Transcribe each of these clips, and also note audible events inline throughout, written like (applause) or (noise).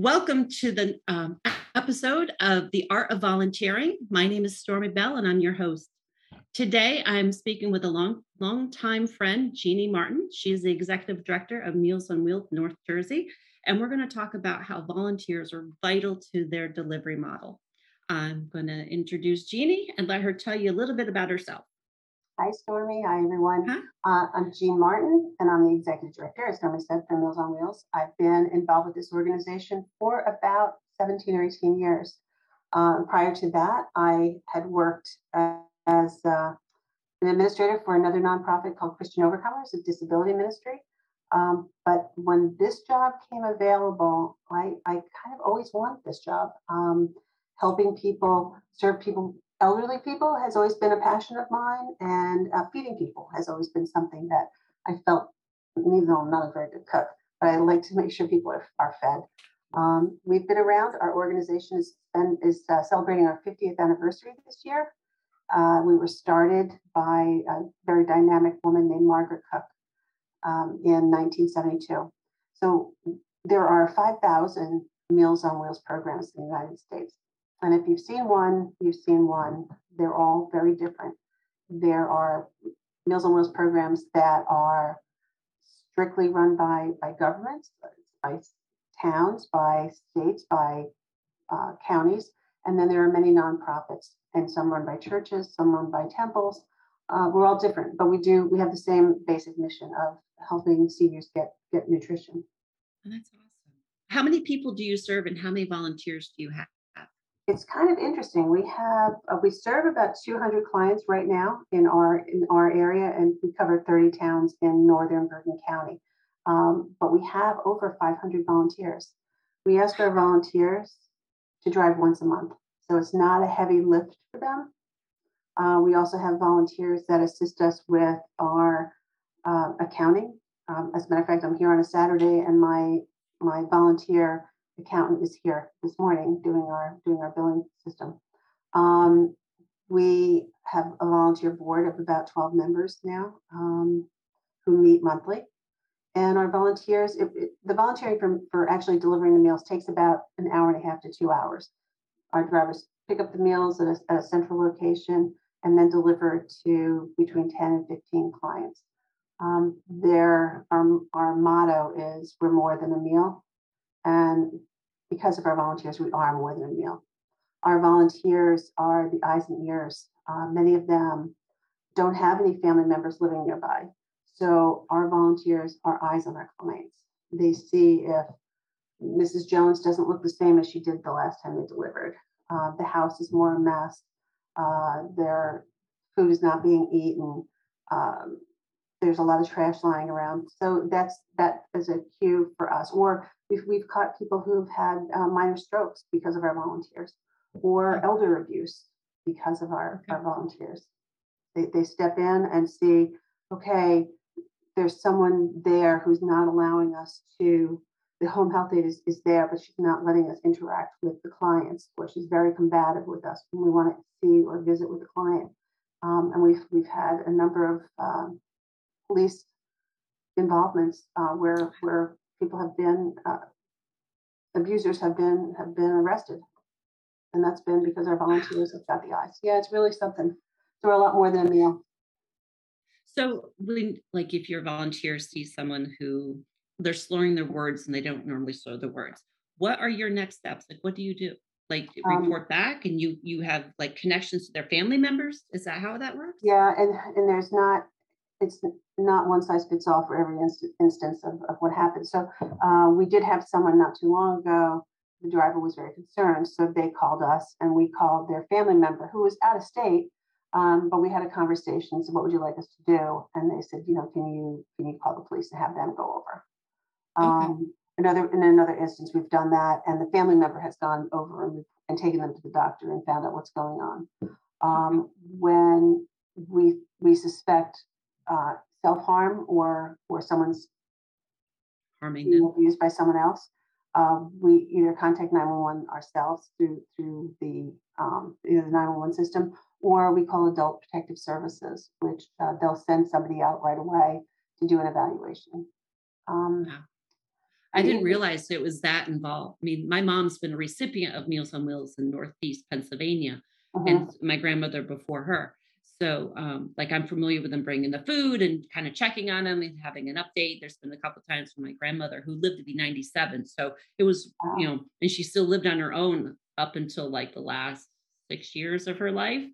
Welcome to the um, episode of The Art of Volunteering. My name is Stormy Bell, and I'm your host. Today, I'm speaking with a long, long time friend, Jeannie Martin. She is the executive director of Meals on Wheels North Jersey, and we're going to talk about how volunteers are vital to their delivery model. I'm going to introduce Jeannie and let her tell you a little bit about herself. Hi, Stormy. Hi, everyone. Huh? Uh, I'm Jeanne Martin, and I'm the executive director, as Stormy said, for Meals on Wheels. I've been involved with this organization for about 17 or 18 years. Uh, prior to that, I had worked as uh, an administrator for another nonprofit called Christian Overcomers, a disability ministry. Um, but when this job came available, I, I kind of always wanted this job. Um, helping people serve people elderly people has always been a passion of mine, and uh, feeding people has always been something that I felt, even though I'm not a very good cook, but I like to make sure people are, are fed. Um, we've been around. Our organization is, been, is uh, celebrating our 50th anniversary this year. Uh, we were started by a very dynamic woman named Margaret Cook um, in 1972. So there are 5,000 Meals on Wheels programs in the United States. And if you've seen one, you've seen one. They're all very different. There are Meals on Wheels programs that are strictly run by, by governments, by towns, by states, by uh, counties. And then there are many nonprofits, and some run by churches, some run by temples. Uh, we're all different, but we do we have the same basic mission of helping seniors get get nutrition. And that's awesome. How many people do you serve, and how many volunteers do you have? It's kind of interesting. We have uh, we serve about 200 clients right now in our in our area, and we cover 30 towns in northern Bergen County. Um, but we have over 500 volunteers. We ask our volunteers to drive once a month, so it's not a heavy lift for them. Uh, we also have volunteers that assist us with our uh, accounting. Um, as a matter of fact, I'm here on a Saturday, and my my volunteer accountant is here this morning doing our doing our billing system. Um, we have a volunteer board of about 12 members now um, who meet monthly. And our volunteers, it, it, the volunteering for, for actually delivering the meals takes about an hour and a half to two hours. Our drivers pick up the meals at a, at a central location and then deliver to between 10 and 15 clients. Um, our, our motto is we're more than a meal. And because of our volunteers, we are more than a meal. Our volunteers are the eyes and ears. Uh, many of them don't have any family members living nearby. So our volunteers are eyes on our clients. They see if Mrs. Jones doesn't look the same as she did the last time they delivered. Uh, the house is more a mess. Uh, their food is not being eaten. Um, there's a lot of trash lying around. So that's that is a cue for us. Or we've, we've caught people who've had uh, minor strokes because of our volunteers, or elder abuse because of our, our volunteers. They, they step in and see, okay, there's someone there who's not allowing us to the home health aide is, is there, but she's not letting us interact with the clients, or she's very combative with us when we want to see or visit with the client. Um, and we've we've had a number of um, police involvements uh, where where people have been uh, abusers have been have been arrested, and that's been because our volunteers have got the eyes. Yeah, it's really something. So we're a lot more than a meal. So when like if your volunteers see someone who they're slurring their words and they don't normally slur the words, what are your next steps? Like what do you do? Like um, report um, back and you you have like connections to their family members? Is that how that works? Yeah, and and there's not it's not one size fits all for every inst- instance of, of what happened. So uh, we did have someone not too long ago. The driver was very concerned, so they called us, and we called their family member who was out of state. Um, but we had a conversation. So, what would you like us to do? And they said, you know, can you can you call the police and have them go over? Um, okay. Another in another instance, we've done that, and the family member has gone over and, and taken them to the doctor and found out what's going on. Um, when we we suspect uh, self harm or or someone's harming them abused by someone else, uh, we either contact 911 ourselves through through the um, either the 911 system or we call Adult Protective Services, which uh, they'll send somebody out right away to do an evaluation. Um, wow. I didn't realize it was that involved. I mean, my mom's been a recipient of Meals on Wheels in Northeast Pennsylvania, uh-huh. and my grandmother before her. So, um, like, I'm familiar with them bringing the food and kind of checking on them and having an update. There's been a couple times for my grandmother who lived to be 97. So it was, you know, and she still lived on her own up until like the last six years of her life.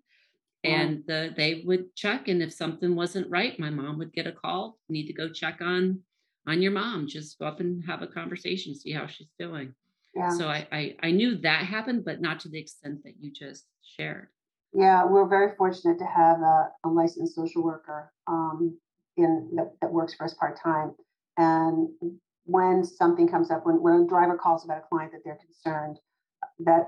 And the, they would check, and if something wasn't right, my mom would get a call. Need to go check on on your mom. Just go up and have a conversation, see how she's doing. Yeah. So I, I I knew that happened, but not to the extent that you just shared. Yeah, we're very fortunate to have a, a licensed social worker um, in that, that works for us part time. And when something comes up, when, when a driver calls about a client that they're concerned, that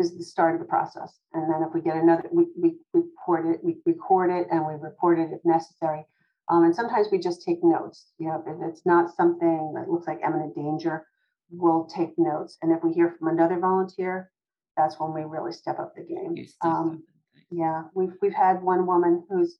is the start of the process. And then if we get another, we, we report it, we record it, and we report it if necessary. Um, and sometimes we just take notes. You know, if it's not something that looks like imminent danger, we'll take notes. And if we hear from another volunteer, that's when we really step up the game. Um, yeah, we've we've had one woman who's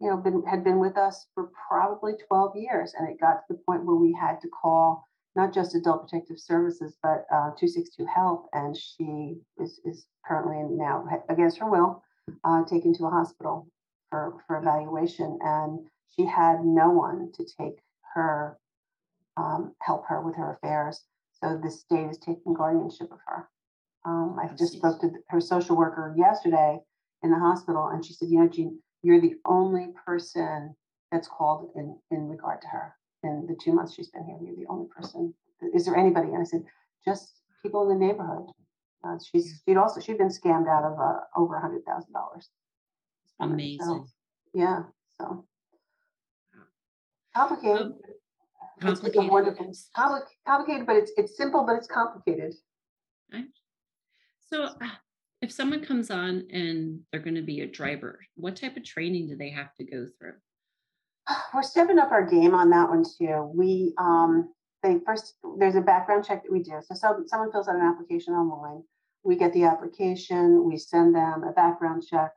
you know been had been with us for probably 12 years, and it got to the point where we had to call not just Adult Protective Services but uh, 262 Health, and she is is currently now against her will uh, taken to a hospital for for evaluation, and she had no one to take her um, help her with her affairs. So the state is taking guardianship of her. Um, I just spoke to her social worker yesterday, in the hospital, and she said, "You know, Jeanne, you're the only person that's called in in regard to her in the two months she's been here. You're the only person. Is there anybody?" And I said, "Just people in the neighborhood." Uh, she's she'd also she'd been scammed out of uh, over a hundred thousand dollars. Amazing. So, yeah. So complicated. Um, complicated. It's wonderful. complicated, but it's it's simple, but it's complicated. Right. So, uh, if someone comes on and they're going to be a driver, what type of training do they have to go through? We're stepping up our game on that one too. We um, they first there's a background check that we do. So some, someone fills out an application online. We get the application. We send them a background check.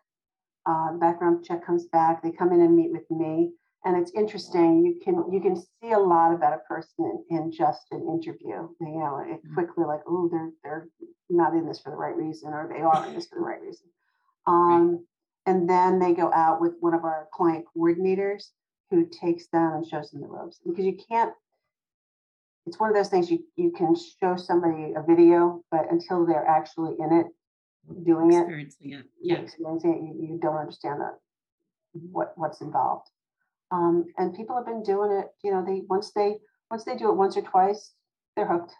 Uh, background check comes back. They come in and meet with me and it's interesting. You can you can see a lot about a person in, in just an interview. You know, it mm-hmm. quickly like, oh, they're they're not in this for the right reason, or they are in this for the right reason. Um, and then they go out with one of our client coordinators who takes them and shows them the ropes because you can't. It's one of those things you you can show somebody a video, but until they're actually in it, doing it, experiencing it, yeah, experiencing it, you, you don't understand that what what's involved. Um, and people have been doing it. You know, they once they once they do it once or twice, they're hooked.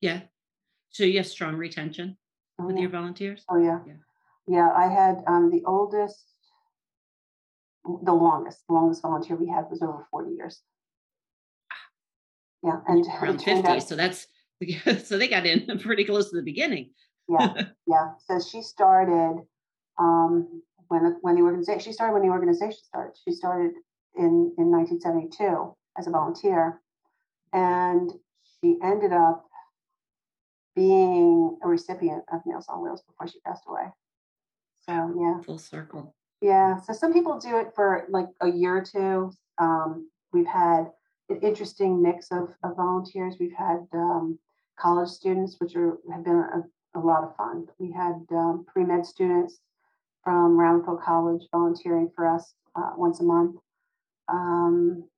Yeah. So you have strong retention oh, with yeah. your volunteers. Oh yeah. yeah. Yeah, I had um, the oldest, the longest, the longest volunteer we had was over forty years. Yeah, and around fifty. Out, so that's (laughs) so they got in (laughs) pretty close to the beginning. yeah, yeah. So she started um, when when the organization she started when the organization started. She started in in 1972 as a volunteer, and she ended up being a recipient of Meals on Wheels before she passed away. So yeah, full circle. Yeah. So some people do it for like a year or two. Um, we've had an interesting mix of, of volunteers. We've had um, college students, which are have been a, a lot of fun. We had um, pre med students from Ramapo College volunteering for us uh, once a month. Um,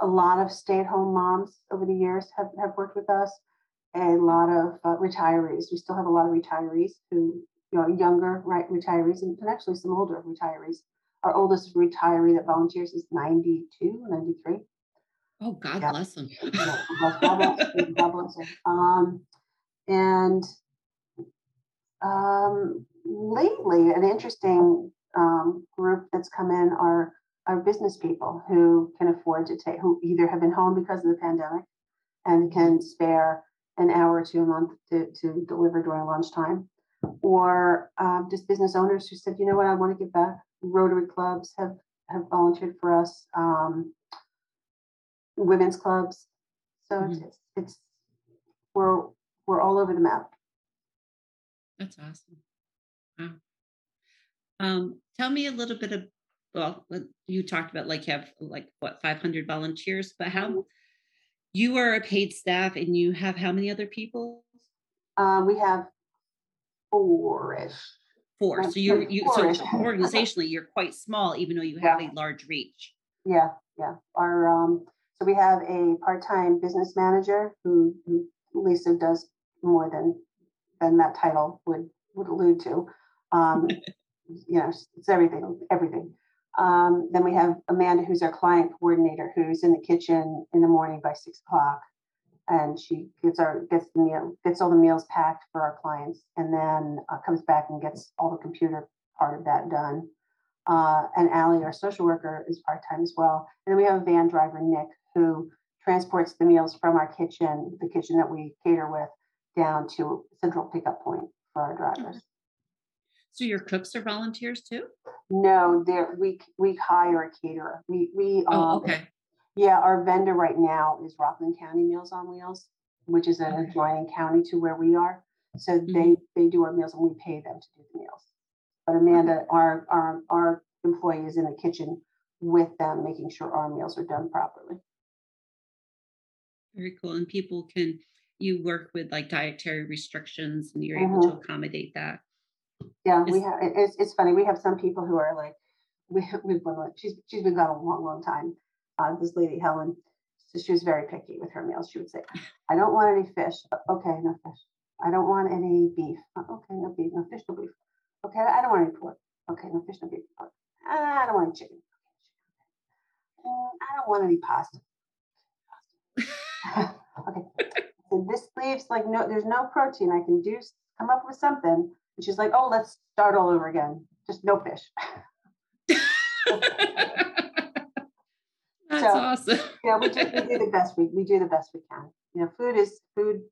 a lot of stay-at-home moms over the years have, have worked with us. A lot of uh, retirees. We still have a lot of retirees who, you know, younger right retirees and, and actually some older retirees. Our oldest retiree that volunteers is 92, 93. Oh, God yeah. bless them. (laughs) yeah, God bless, God bless them. Um, and um, lately, an interesting um, group that's come in are are business people who can afford to take, who either have been home because of the pandemic and can spare an hour or two a month to, to deliver during lunchtime, or um, just business owners who said, you know what, I want to give back. Rotary clubs have have volunteered for us, um, women's clubs. So mm-hmm. it's, it's we're we're all over the map. That's awesome. Wow. Um, tell me a little bit of, well, you talked about like you have like what 500 volunteers, but how you are a paid staff and you have how many other people? Um, we have four-ish. Four. So you're you so (laughs) organizationally you're quite small, even though you have yeah. a large reach. Yeah, yeah. Our um, so we have a part-time business manager who, who Lisa does more than than that title would would allude to. Um, know, it's everything, everything. Um, then we have Amanda, who's our client coordinator, who's in the kitchen in the morning by six o'clock, and she gets our gets the meal, gets all the meals packed for our clients, and then uh, comes back and gets all the computer part of that done. Uh, and Allie, our social worker, is part time as well. And then we have a van driver, Nick, who transports the meals from our kitchen, the kitchen that we cater with, down to central pickup point for our drivers. So your cooks are volunteers too? No, we we hire a caterer. We we oh um, okay. Yeah, our vendor right now is Rockland County Meals on Wheels, which is an okay. adjoining county to where we are. So mm-hmm. they they do our meals and we pay them to do the meals. But Amanda, our our our employee is in the kitchen with them, making sure our meals are done properly. Very cool. And people can you work with like dietary restrictions and you're mm-hmm. able to accommodate that. Yeah, we have. It's, it's funny. We have some people who are like, (laughs) we we've been like, she's she's been gone a long, long time. Uh, this lady Helen, so she was very picky with her meals. She would say, "I don't want any fish. Okay, no fish. I don't want any beef. Okay, no beef. No fish, no beef. Okay, I don't want any pork. Okay, no fish, no beef. Pork. I don't want any chicken. I don't want any pasta. (laughs) okay. So this leaves like no, there's no protein. I can do come up with something and she's like, oh, let's start all over again. Just no fish. (laughs) (laughs) That's so, awesome. yeah, we, just, we do the best we, we do the best we can. You know, food is food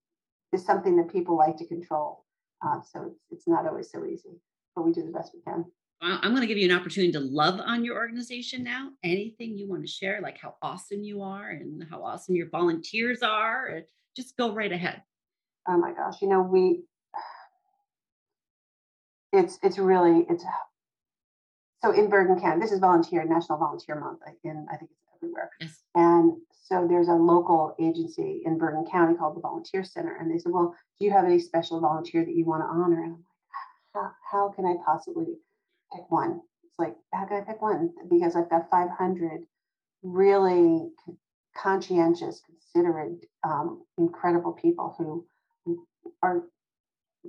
is something that people like to control. Uh, so it's, it's not always so easy, but we do the best we can. I'm going to give you an opportunity to love on your organization now. Anything you want to share, like how awesome you are and how awesome your volunteers are, just go right ahead. Oh my gosh, you know we it's it's really it's so in Bergen County. This is volunteer National Volunteer Month, in I think it's everywhere. Yes. And so there's a local agency in Bergen County called the Volunteer Center, and they said, "Well, do you have any special volunteer that you want to honor?" And I'm like, "How, how can I possibly pick one?" It's like, how can I pick one? Because I've got 500 really conscientious, considerate, um, incredible people who are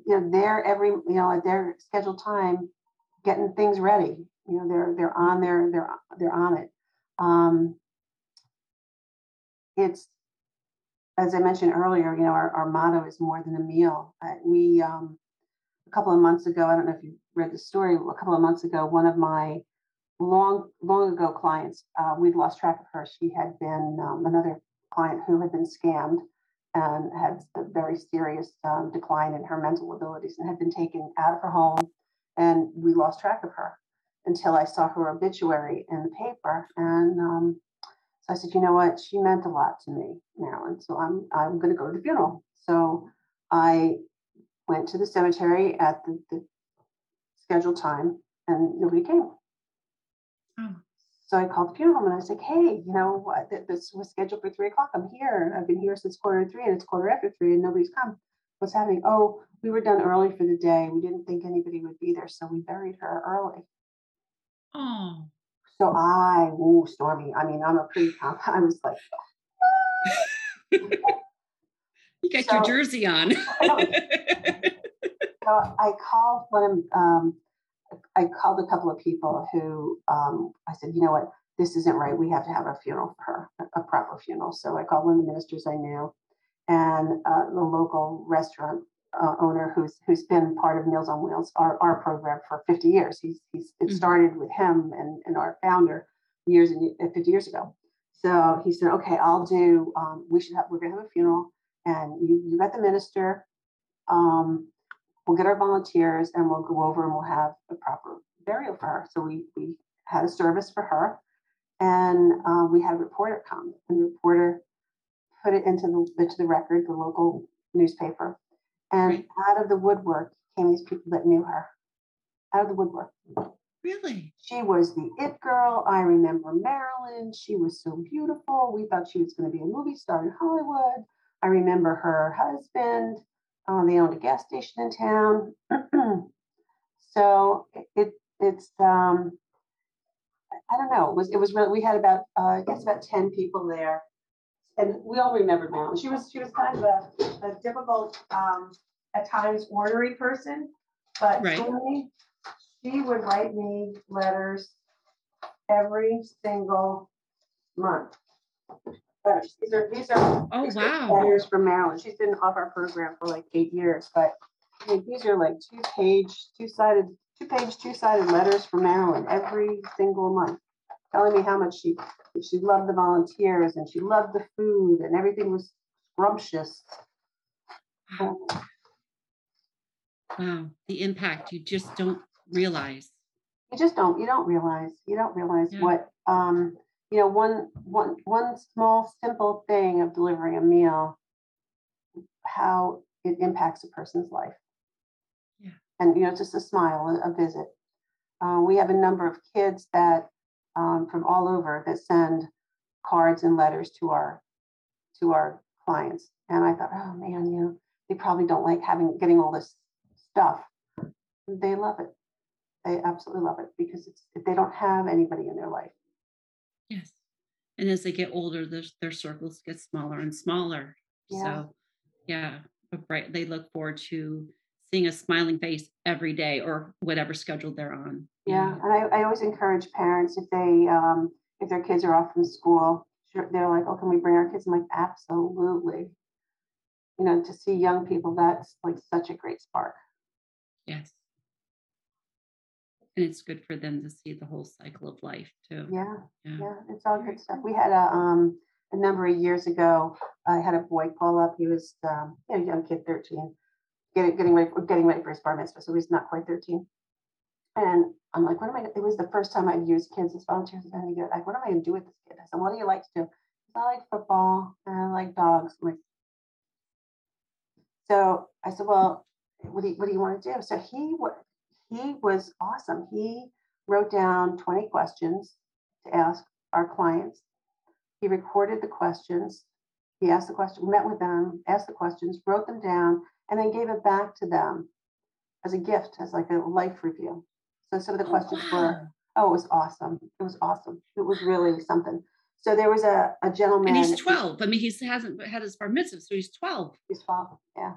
you know they're every you know at their scheduled time getting things ready. You know they're they're on there they're they're on it. Um it's as i mentioned earlier you know our, our motto is more than a meal. Uh, we um a couple of months ago i don't know if you read the story a couple of months ago one of my long long ago clients uh, we'd lost track of her. She had been um, another client who had been scammed and had a very serious um, decline in her mental abilities and had been taken out of her home. And we lost track of her until I saw her obituary in the paper. And um, so I said, you know what? She meant a lot to me, Marilyn. So I'm I'm going to go to the funeral. So I went to the cemetery at the, the scheduled time, and nobody came. Oh. So I called the funeral home and I was like, hey, you know, what, this was scheduled for three o'clock. I'm here. I've been here since quarter to three and it's quarter after three and nobody's come. What's happening? Oh, we were done early for the day. We didn't think anybody would be there. So we buried her early. Oh. So I, ooh, Stormy. I mean, I'm a pretty, (laughs) I was like, (laughs) you got so, your jersey on. (laughs) so I called one of um, I called a couple of people who um, I said, you know what, this isn't right. We have to have a funeral for her, a proper funeral. So I called one of the ministers I knew, and uh, the local restaurant uh, owner who's who's been part of Meals on Wheels, our, our program for 50 years. He's, he's it mm-hmm. started with him and, and our founder years and 50 years ago. So he said, okay, I'll do. Um, we should have. We're gonna have a funeral, and you you got the minister. Um, we'll get our volunteers and we'll go over and we'll have a proper burial for her. So we, we had a service for her and uh, we had a reporter come and the reporter put it into the, into the record, the local newspaper. And right. out of the woodwork came these people that knew her, out of the woodwork. Really? She was the it girl. I remember Marilyn. She was so beautiful. We thought she was going to be a movie star in Hollywood. I remember her husband. Uh, they owned a gas station in town. (clears throat) so it, it it's um I don't know. It was it was really we had about uh, I guess about ten people there, and we all remember Marilyn. She was she was kind of a, a difficult um, at times ornery person, but Right. Tony, she would write me letters every single month. These are these are Oh, these are wow. letters from Marilyn. She's been off our program for like eight years, but I mean, these are like two page, two sided, two page, two sided letters from Marilyn every single month, telling me how much she she loved the volunteers and she loved the food and everything was scrumptious. Wow. Wow. The impact you just don't realize. You just don't you don't realize you don't realize Yeah. what um you know one one one small simple thing of delivering a meal how it impacts a person's life. And you know just a smile, a, a visit. Uh, we have a number of kids that um, from all over that send cards and letters to our to our clients. And I thought, oh man, you know, they probably don't like having getting all this stuff. They love it. They absolutely love it because it's they don't have anybody in their life. Yes. And as they get older, their, their circles get smaller and smaller. Yeah. So, yeah, right. They look forward to seeing a smiling face every day or whatever schedule they're on. Yeah, and I, I always encourage parents if they um, if their kids are off from school, sure, they're like, "Oh, can we bring our kids?" I'm like, "Absolutely." You know, to see young people, that's like such a great spark. Yes. And it's good for them to see the whole cycle of life too. Yeah, Yeah. yeah, it's all good stuff. We had a um a number of years ago. I had a boy call up. He was um, you know, young kid, thirteen, getting getting ready getting ready for his bar mitzvah, so he's not quite thirteen. And I'm like, what am I? gonna-" It was the first time I'd used kids as volunteers. And goes, like, what am I to do with this kid? I said, what do you like to do? I like football and I like dogs. I'm like, so I said, well, what do you, what do you want to do? So he he was awesome. He wrote down 20 questions to ask our clients. He recorded the questions. He asked the question, met with them, asked the questions, wrote them down, and then gave it back to them as a gift, as like a life review. So some of the Oh, questions were, oh, it was awesome. It was awesome. It was really something. So there was a, a gentleman. And he's 12. I mean, he hasn't had his bar mitzvah, so he's 12. He's 12. yeah,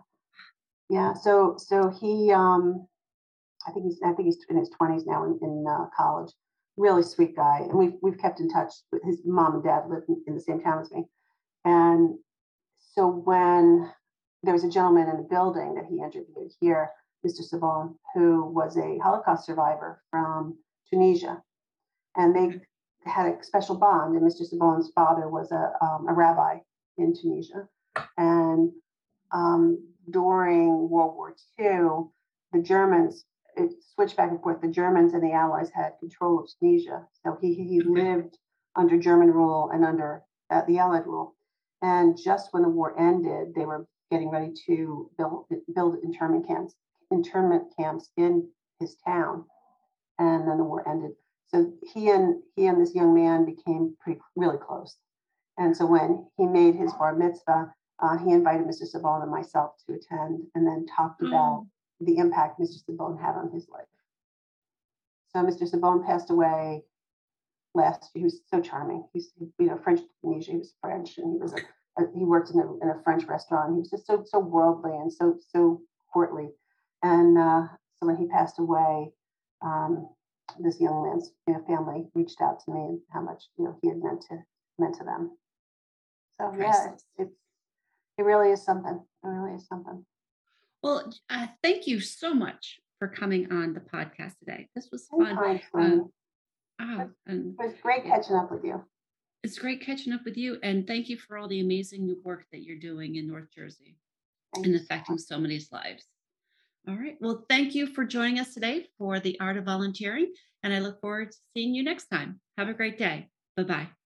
yeah. So so he, um, I think he's I think he's in his twenties now in, in uh, college. Really sweet guy, and we've we've kept in touch. With his mom and dad live in, in the same town as me, and so when there was a gentleman in the building that he interviewed here, Mr. Savon, who was a Holocaust survivor from Tunisia, and they had a special bond. And Mr. Savon's father was a um, a rabbi in Tunisia, and um, during World War II, the Germans it switched back and forth. The Germans and the Allies had control of Tunisia, so he he lived under German rule and under uh, the Allied rule. And just when the war ended, they were getting ready to build build internment camps internment camps in his town, and then the war ended. So he and he and this young man became pretty really close. And so when he made his bar mitzvah, uh, he invited Mr. Sabone and myself to attend, and then talked about the impact Mr. Sabone had on his life. So Mr. Sabone passed away last year. He was so charming. He's you know French Tunisia. He was French, and he was a he worked in a, in a French restaurant. He was just so so worldly and so so courtly. And uh, so when he passed away, um, this young man's you know, family reached out to me and how much you know he had meant to meant to them. So yeah, it's, it's it really is something. It really is something. Well, uh, thank you so much for coming on the podcast today. This was fun. Ah, and it was great catching up with you. It's great catching up with you. And thank you for all the amazing new work that you're doing in North Jersey and affecting so many lives. All right. Well, thank you for joining us today for the art of volunteering. And I look forward to seeing you next time. Have a great day. Bye bye.